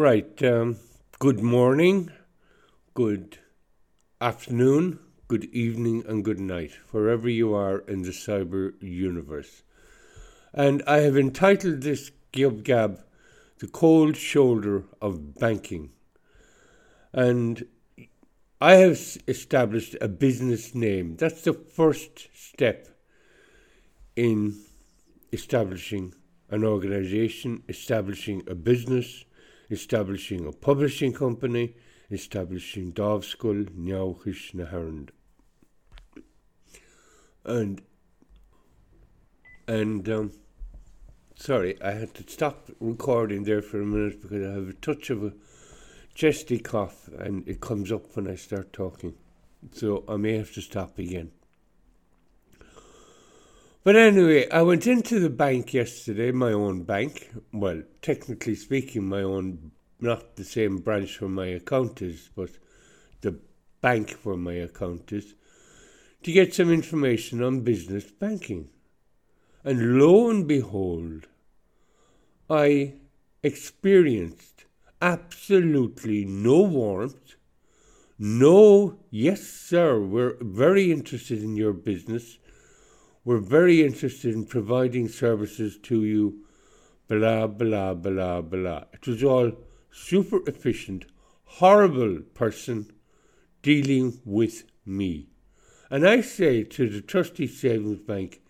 Right. Um, good morning, good afternoon, good evening, and good night, wherever you are in the cyber universe. And I have entitled this Giob Geab The Cold Shoulder of Banking. And I have established a business name. That's the first step in establishing an organization, establishing a business, establishing a publishing company, establishing Dovskull, Nyauchish, Naharand. And and um, sorry, I had to stop recording there for a minute because I have a touch of a chesty cough and it comes up when I start talking. So I may have to stop again. But anyway, I went into the bank yesterday, my own bank. Well, technically speaking, my own, not the same branch where my account is, but the bank where my account is, to get some information on business banking. And lo and behold, I experienced absolutely no warmth, no, yes, sir, we're very interested in your business we're very interested in providing services to you, blah, blah, blah, blah. It was all super efficient, horrible person dealing with me. And I say to the Trustee Savings Bank,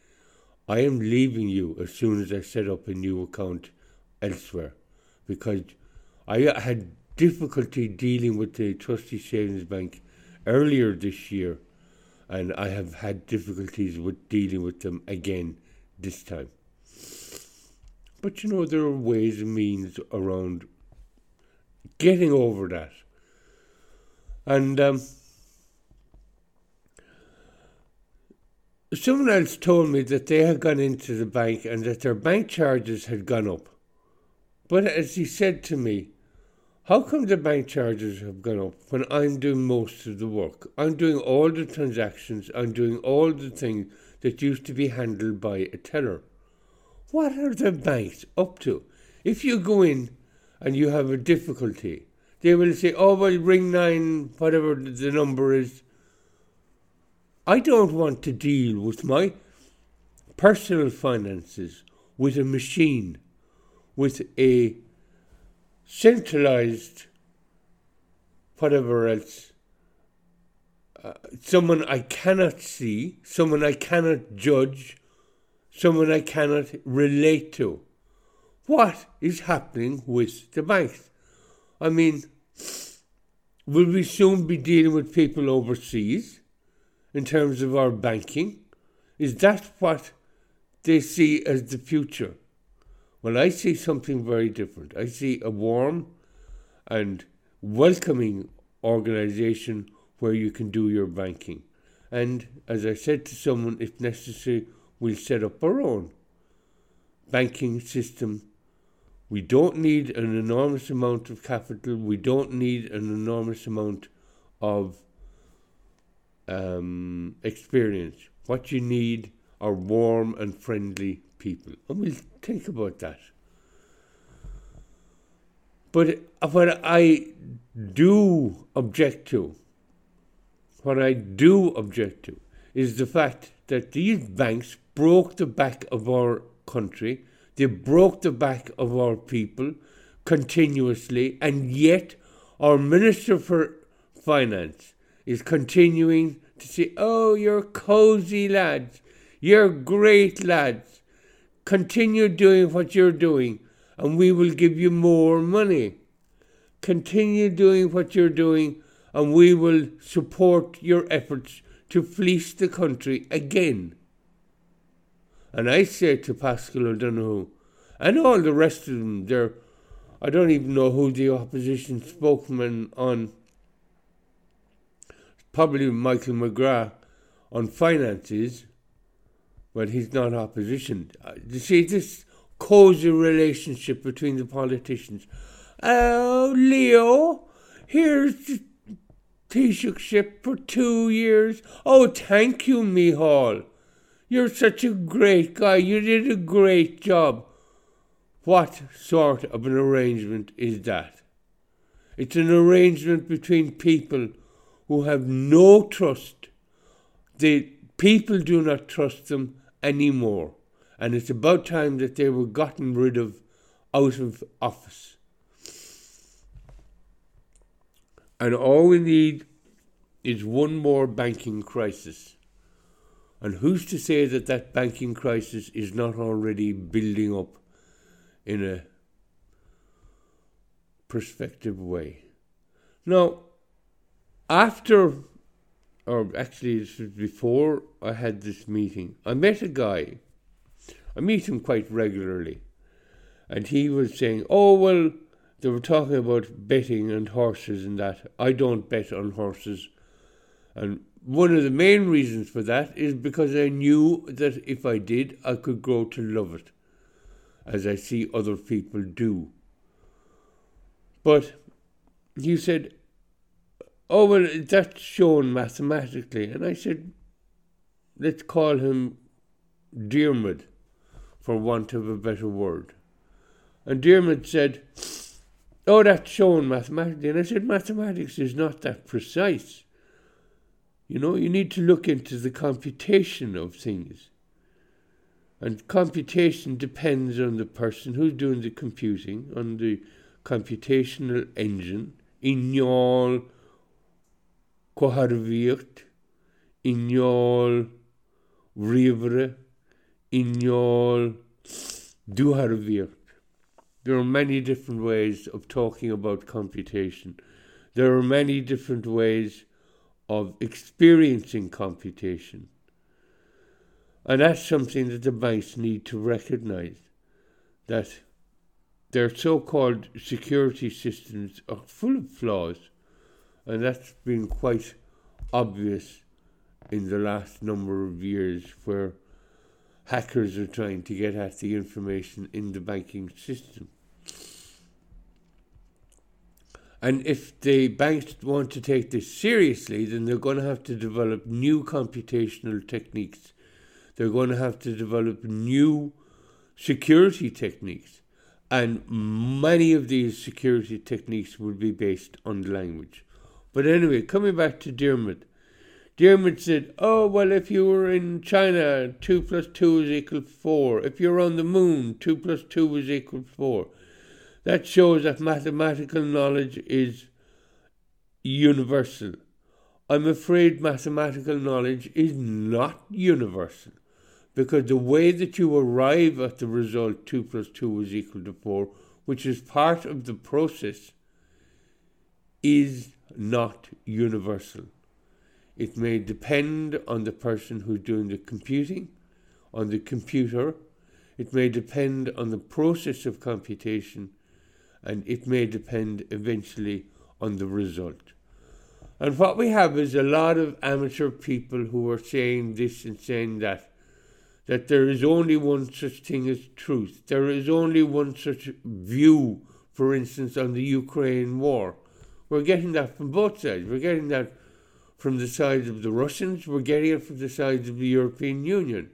I am leaving you as soon as I set up a new account elsewhere because I had difficulty dealing with the Trustee Savings Bank earlier this year and I have had difficulties with dealing with them again this time. But you know, there are ways and means around getting over that. And um, someone else told me that they had gone into the bank and that their bank charges had gone up. But as he said to me, how come the bank charges have gone up when I'm doing most of the work? I'm doing all the transactions, I'm doing all the things that used to be handled by a teller. What are the banks up to? If you go in and you have a difficulty, they will say, oh, well, ring nine, whatever the number is. I don't want to deal with my personal finances with a machine, with a centralized, whatever else, uh, someone I cannot see, someone I cannot judge, someone I cannot relate to. What is happening with the banks? I mean, will we soon be dealing with people overseas in terms of our banking? Is that what they see as the future? Well, I see something very different. I see a warm and welcoming organization where you can do your banking. And as I said to someone, if necessary, we'll set up our own banking system. We don't need an enormous amount of capital. We don't need an enormous amount of um, experience. What you need are warm and friendly people. And we'll think about that. But what I do object to, what I do object to, is the fact that these banks broke the back of our country, they broke the back of our people continuously, and yet our Minister for Finance is continuing to say, Oh, you're cozy lads, you're great lads. Continue doing what you're doing, and we will give you more money. Continue doing what you're doing, and we will support your efforts to fleece the country again. And I say to Paschal O'Donoghue, and all the rest of them, they're, I don't even know who the opposition spokesman on, probably Michael McGrath on finances, but he's not opposition. Uh, you see this cozy relationship between the politicians. Oh, Leo, here's the Taoiseach ship for two years. Oh, thank you, Micheál. You're such a great guy. You did a great job. What sort of an arrangement is that? It's an arrangement between people who have no trust. The people do not trust them anymore. And it's about time that they were gotten rid of out of office. And all we need is one more banking crisis. And who's to say that that banking crisis is not already building up in a perspective way? Now, after, or actually, this was before I had this meeting, I met a guy. I meet him quite regularly. And he was saying, Oh, well, they were talking about betting and horses and that. I don't bet on horses. And one of the main reasons for that is because I knew that if I did, I could grow to love it, as I see other people do. But he said, Oh, well, that's shown mathematically. And I said, Let's call him Diarmid, for want of a better word. And Diarmid said, Oh, that's shown mathematically. And I said, Mathematics is not that precise. You know, you need to look into the computation of things. And computation depends on the person who's doing the computing, on the computational engine. Injol coharvirt, injol rivre, injol duharvirt. There are many different ways of talking about computation. There are many different ways of experiencing computation. And that's something that the banks need to recognize that their so called security systems are full of flaws, and that's been quite obvious in the last number of years where hackers are trying to get at the information in the banking system. And if the banks want to take this seriously, then they're going to have to develop new computational techniques. They're going to have to develop new security techniques. And many of these security techniques will be based on language. But anyway, coming back to Diarmid. Diarmid said, Oh, well, if you were in China, 2 plus 2 is equal to 4. If you're on the moon, 2 plus 2 is equal to 4. That shows that mathematical knowledge is universal. I'm afraid mathematical knowledge is not universal because the way that you arrive at the result 2 plus 2 is equal to 4, which is part of the process, is not universal. It may depend on the person who's doing the computing, on the computer. It may depend on the process of computation and it may depend eventually on the result. And what we have is a lot of amateur people who are saying this and saying that, that there is only one such thing as truth. There is only one such view, for instance, on the Ukraine war. We're getting that from both sides. We're getting that from the side of the Russians, we're getting it from the side of the European Union,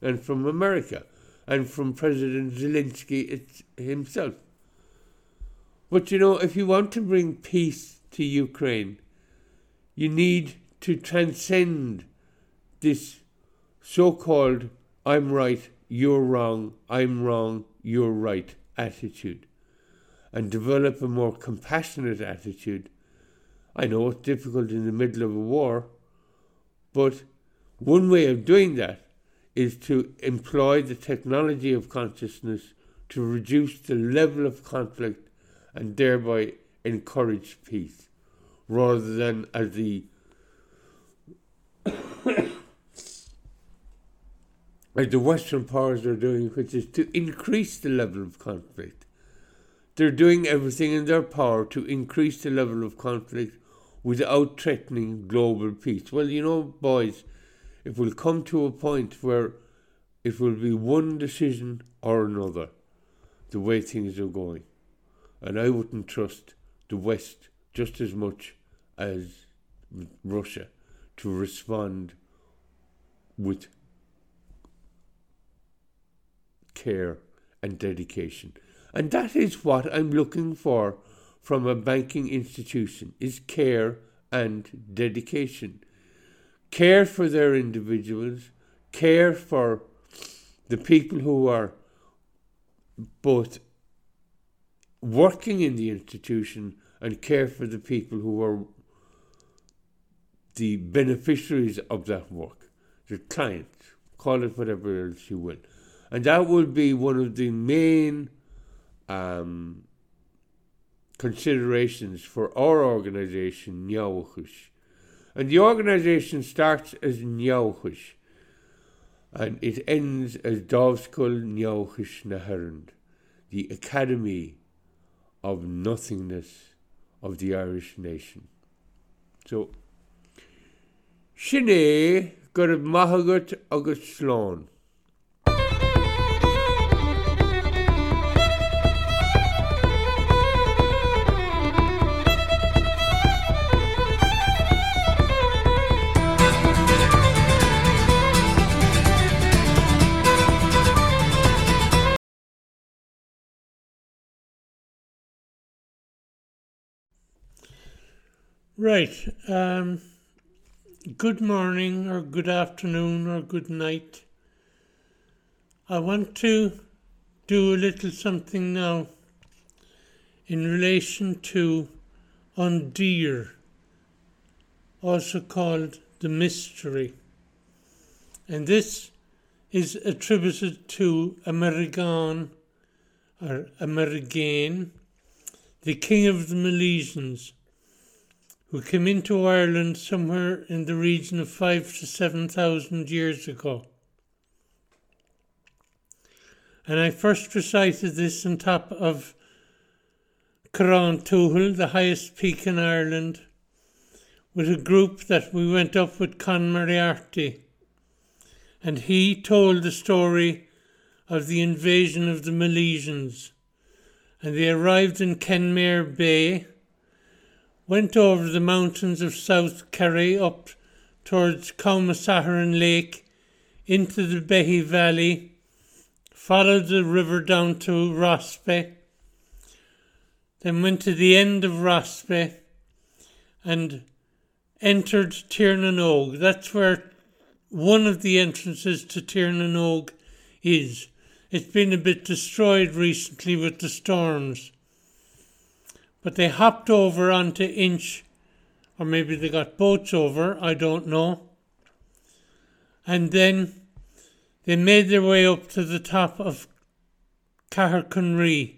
and from America, and from President Zelensky himself. But you know, if you want to bring peace to Ukraine, you need to transcend this so called I'm right, you're wrong, I'm wrong, you're right attitude and develop a more compassionate attitude. I know it's difficult in the middle of a war, but one way of doing that is to employ the technology of consciousness to reduce the level of conflict and thereby encourage peace, rather than as the as the Western powers are doing, which is to increase the level of conflict. They're doing everything in their power to increase the level of conflict without threatening global peace. Well, you know, boys, it will come to a point where it will be one decision or another, the way things are going and I wouldn't trust the West just as much as Russia to respond with care and dedication. And that is what I'm looking for from a banking institution is care and dedication. Care for their individuals, care for the people who are both working in the institution and care for the people who are the beneficiaries of that work, the clients, call it whatever else you will. And that will be one of the main um, considerations for our organisation, Neochush. And the organisation starts as Neochush and it ends as Dovskull Neochush Naherand, the Academy of Nothingness of the Irish nation. So, Sinné gur maithagat agus sláán. Right. Um, good morning, or good afternoon, or good night. I want to do a little something now in relation to An Diamhar, also called the mystery. And this is attributed to Ameregéin or American, the king of the Milesians who came into Ireland somewhere in the region of five to seven thousand years ago. And I first recited this on top of Carrauntoohil, the highest peak in Ireland, with a group that we went up with Con Moriarty. And he told the story of the invasion of the Milesians. And they arrived in Kenmare Bay went over the mountains of South Kerry up towards Coomasaharn Lake into the Behy Valley, followed the river down to Rossbeigh, then went to the end of Rossbeigh and entered Tirnanog. That's where one of the entrances to Tirnanog is. It's been a bit destroyed recently with the storms but they hopped over onto Inch, or maybe they got boats over, I don't know. And then they made their way up to the top of Caherconree,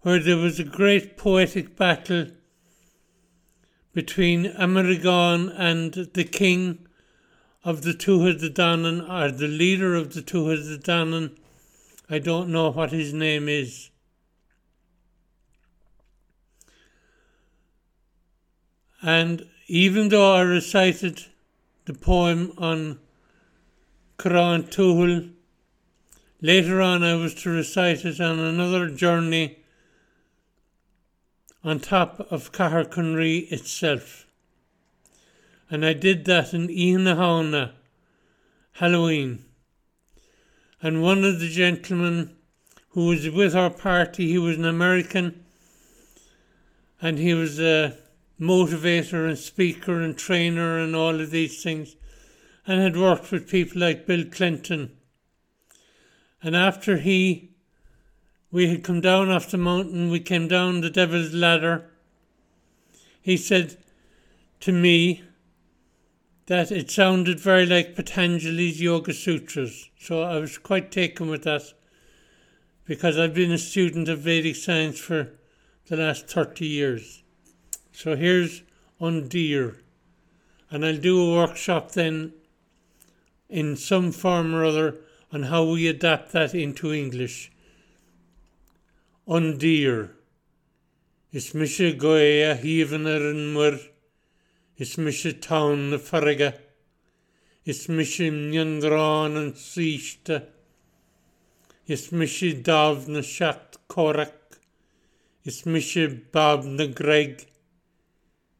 where there was a great poetic battle between Ameregéin and the king of the Tuatha Danann, or the leader of the Tuatha Danann. I don't know what his name is. And even though I recited the poem on Carrauntoohil, later on I was to recite it on another journey on top of Caherconree itself. And I did that in Ianahauna, Halloween. And one of the gentlemen who was with our party, he was an American, and he was a motivator and speaker and trainer and all of these things, and had worked with people like Bill Clinton. And after he, we had come down off the mountain, we came down the Devil's Ladder, he said to me that it sounded very like Patanjali's Yoga Sutras. So I was quite taken with that because I've been a student of Vedic science for the last 30 years. So here's An Diamhar. And I'll do a workshop then in some form or other on how we adapt that into English. An Diamhar. Is misje goe a hívanar er an mur. Is misje town na farige. Is misje mjandrán an síiste. Is misje dav na korak. Is misje bab na greg.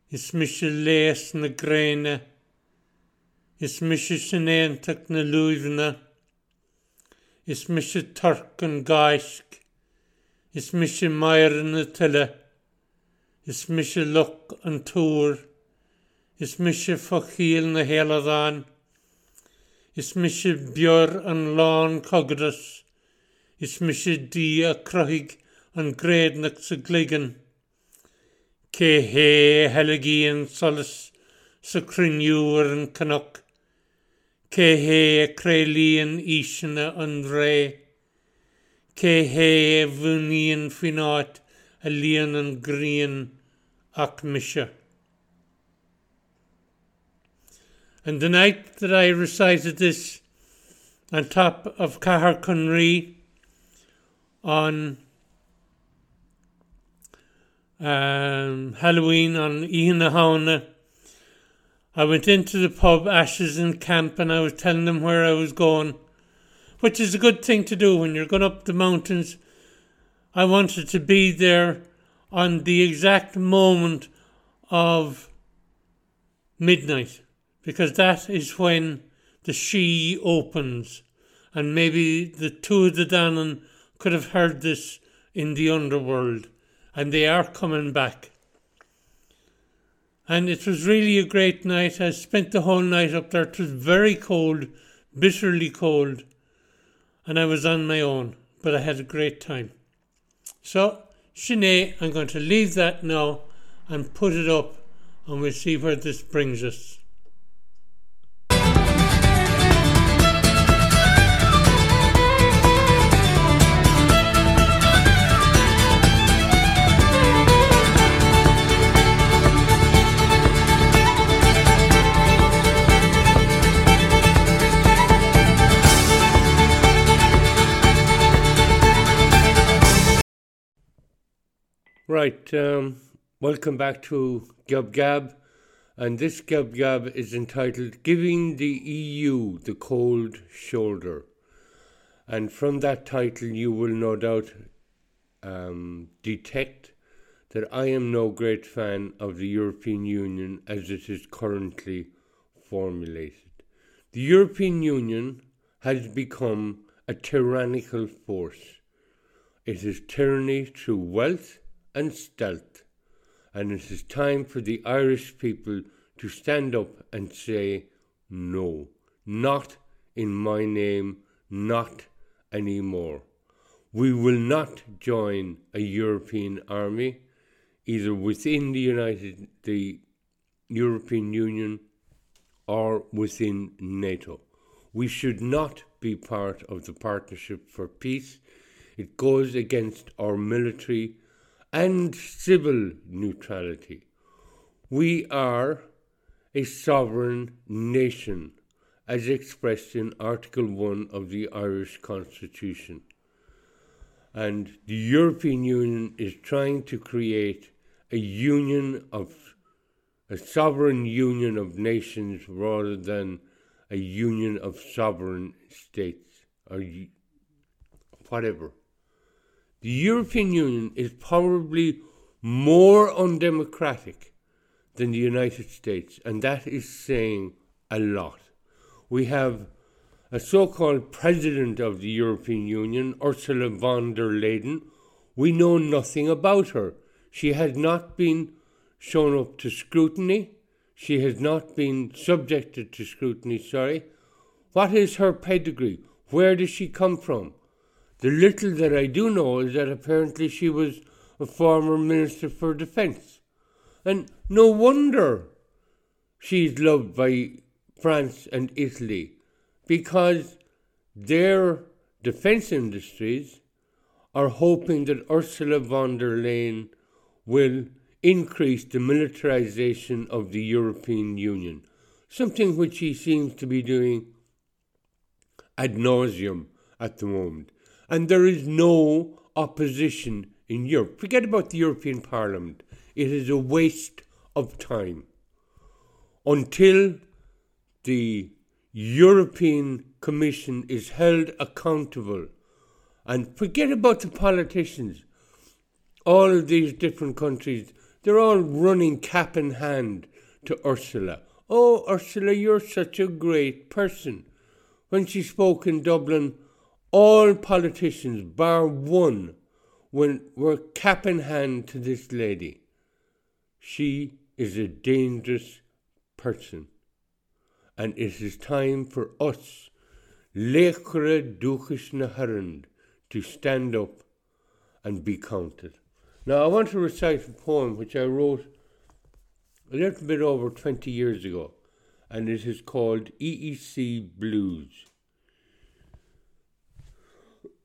Is mis se lees na gréine, Is mis se sinnéantach na luúhanna, Is mis se tarc an gaiisc, Is mis se meier na tuile, is mis se luck an túr, is mis se fochiil na héileán, is mis se beor an lán cogradas, is mis se dí a croigh an gréadnach sa gligan. Cé hé helegíon solas sa cruniúar an canach, hé a crélíon íisina an ré, Cé hé a bhúníon fináit a líon an gríon ach mise. And the night that I recited this on top of Caherconree on um, Halloween on Ian I went into the pub, Ashes in Camp, and I was telling them where I was going, which is a good thing to do when you're going up the mountains. I wanted to be there on the exact moment of midnight because that is when the she opens, and maybe the Tuatha Dé Danann could have heard this in the underworld and they are coming back. And it was really a great night. I spent the whole night up there. It was very cold, bitterly cold, and I was on my own, but I had a great time. So, Sinead, I'm going to leave that now and put it up, and we'll see where this brings us. Right, um, welcome back to Giob Geab, and this Giob Geab is entitled Giving the EU the Cold Shoulder. And from that title, you will no doubt um, detect that I am no great fan of the European Union as it is currently formulated. The European Union has become a tyrannical force. It is tyranny through wealth and stealth, and it is time for the Irish people to stand up and say, no, not in my name, not anymore. We will not join a European army, either within the United the European Union or within NATO. We should not be part of the Partnership for Peace. It goes against our military and civil neutrality. We are a sovereign nation, as expressed in Article 1 of the Irish Constitution. And the European Union is trying to create a union of a sovereign union of nations rather than a union of sovereign states or whatever. The European Union is probably more undemocratic than the United States, and that is saying a lot. We have a so called president of the European Union, Ursula von der Leyen. We know nothing about her. She has not been shown up to scrutiny. She has not been subjected to scrutiny, sorry. What is her pedigree? Where does she come from? The little that I do know is that apparently she was a former Minister for Defence. And no wonder she's loved by France and Italy because their defence industries are hoping that Ursula von der Leyen will increase the militarization of the European Union, something which she seems to be doing ad nauseum at the moment and there is no opposition in Europe. Forget about the European Parliament. It is a waste of time until the European Commission is held accountable. And forget about the politicians. All of these different countries, they're all running cap in hand to Ursula. Oh, Ursula, you're such a great person. When she spoke in Dublin, all politicians, bar one, when, were cap in hand to this lady. She is a dangerous person. And it is time for us, Lekra Dukish Naharand, to stand up and be counted. Now, I want to recite a poem which I wrote a little bit over 20 years ago, and it is called EEC Blues.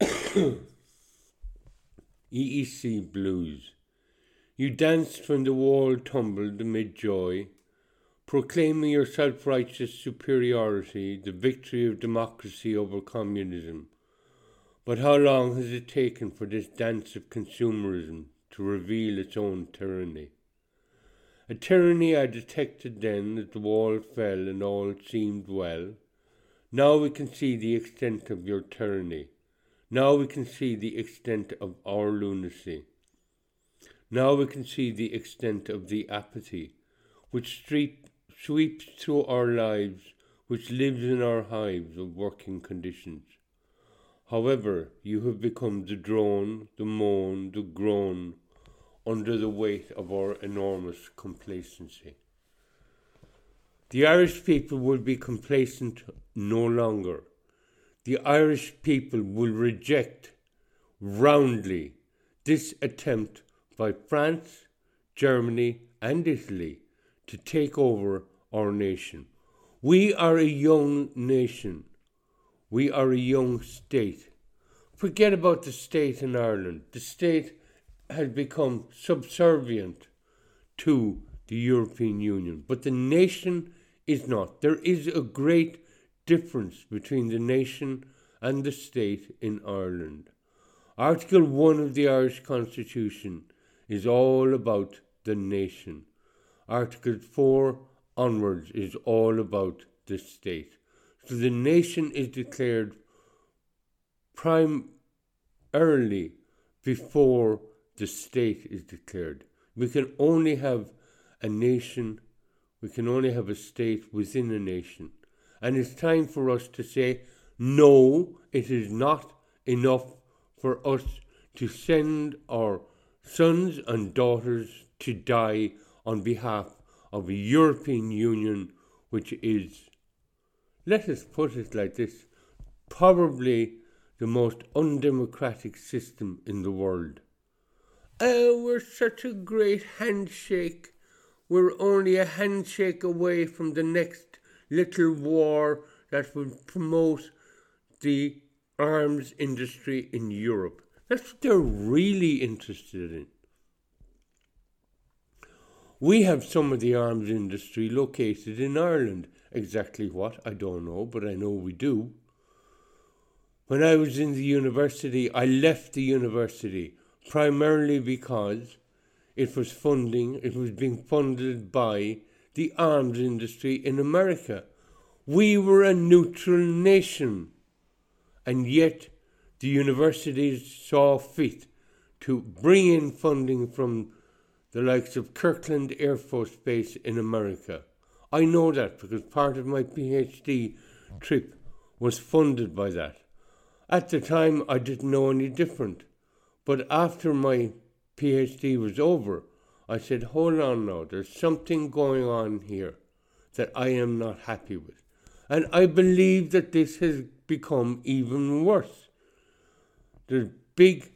EEC Blues. You danced when the wall tumbled amid joy, proclaiming your self righteous superiority, the victory of democracy over communism. But how long has it taken for this dance of consumerism to reveal its own tyranny? A tyranny I detected then that the wall fell and all seemed well. Now we can see the extent of your tyranny. Now we can see the extent of our lunacy. Now we can see the extent of the apathy which street, sweeps through our lives, which lives in our hives of working conditions. However, you have become the drone, the moan, the groan under the weight of our enormous complacency. The Irish people will be complacent no longer the Irish people will reject roundly this attempt by France, Germany, and Italy to take over our nation. We are a young nation. We are a young state. Forget about the state in Ireland. The state has become subservient to the European Union, but the nation is not. There is a great difference between the nation and the state in Ireland. Article 1 of the Irish Constitution is all about the nation. Article 4 onwards is all about the state. So the nation is declared primarily before the state is declared. We can only have a nation, we can only have a state within a nation. And it's time for us to say, no, it is not enough for us to send our sons and daughters to die on behalf of a European Union which is, let us put it like this, probably the most undemocratic system in the world. Oh, we're such a great handshake. We're only a handshake away from the next little war that would promote the arms industry in Europe. That's what they're really interested in. We have some of the arms industry located in Ireland. Exactly what, I don't know, but I know we do. When I was in the university, I left the university primarily because it was funding, it was being funded by the arms industry in America. We were a neutral nation, and yet the universities saw fit to bring in funding from the likes of Kirtland Air Force Base in America. I know that because part of my PhD trip was funded by that. At the time, I didn't know any different, but after my PhD was over, I said, hold on now, there's something going on here that I am not happy with. And I believe that this has become even worse. There's big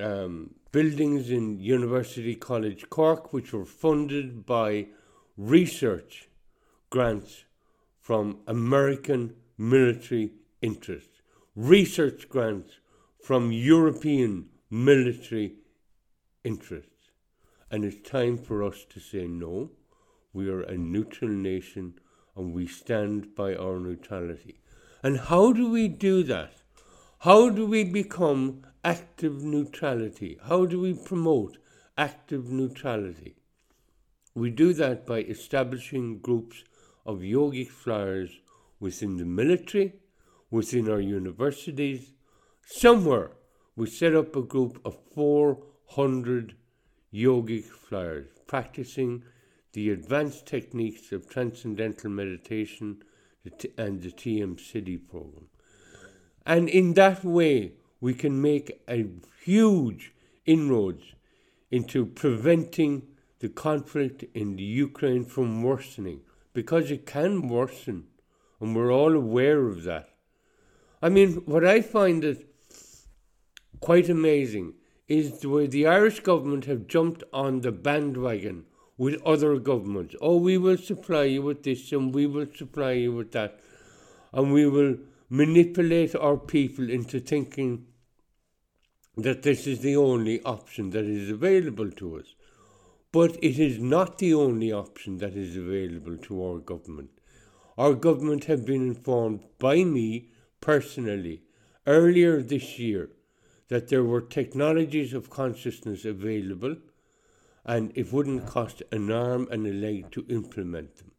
um, buildings in University College Cork which were funded by research grants from American military interests, research grants from European military interests. And it's time for us to say no. We are a neutral nation and we stand by our neutrality. And how do we do that? How do we become active neutrality? How do we promote active neutrality? We do that by establishing groups of yogic flyers within the military, within our universities. Somewhere we set up a group of 400 yogic flyers practicing the advanced techniques of transcendental meditation and the TM-Sidhi program. And in that way, we can make a huge inroads into preventing the conflict in the Ukraine from worsening because it can worsen, and we're all aware of that. I mean, what I find it quite amazing is where the Irish government have jumped on the bandwagon with other governments. Oh, we will supply you with this and we will supply you with that. And we will manipulate our people into thinking that this is the only option that is available to us. But it is not the only option that is available to our government. Our government have been informed by me personally earlier this year that there were technologies of consciousness available and it wouldn't cost an arm and a leg to implement them.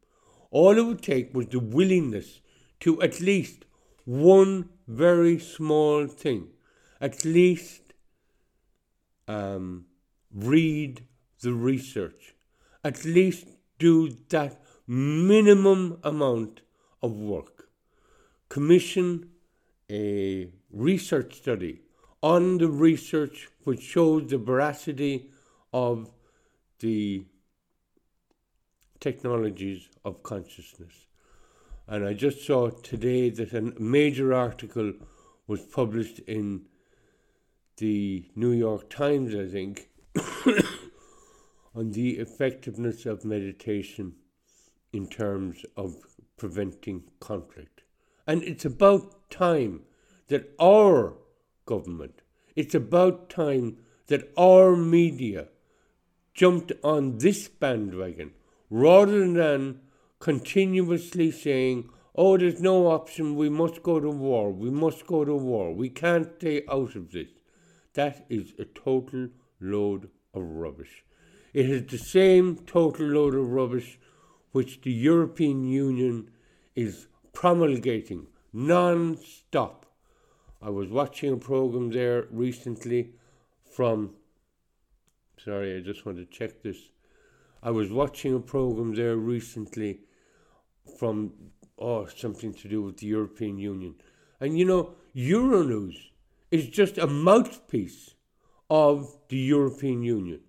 All it would take was the willingness to at least one very small thing, at least um, read the research, at least do that minimum amount of work. Commission a research study on the research which shows the veracity of the technologies of consciousness. And I just saw today that a major article was published in the New York Times, I think, on the effectiveness of meditation in terms of preventing conflict. And it's about time that our government, it's about time that our media jumped on this bandwagon rather than continuously saying, oh, there's no option, we must go to war, we must go to war, we can't stay out of this. That is a total load of rubbish. It is the same total load of rubbish which the European Union is promulgating non stop. I was watching a program there recently from Sorry, I just want to check this. I was watching a program there recently from oh something to do with the European Union, and you know Euronews is just a mouthpiece of the European Union.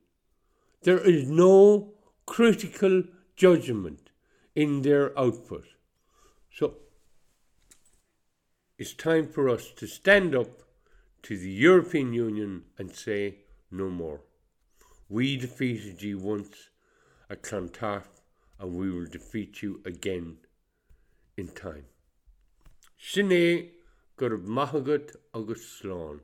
There is no critical judgment in their output. So it's time for us to stand up to the European Union and say no more. We defeated you once at Clontarf, and we will defeat you again in time. Sinné gur maithagat agus sláán.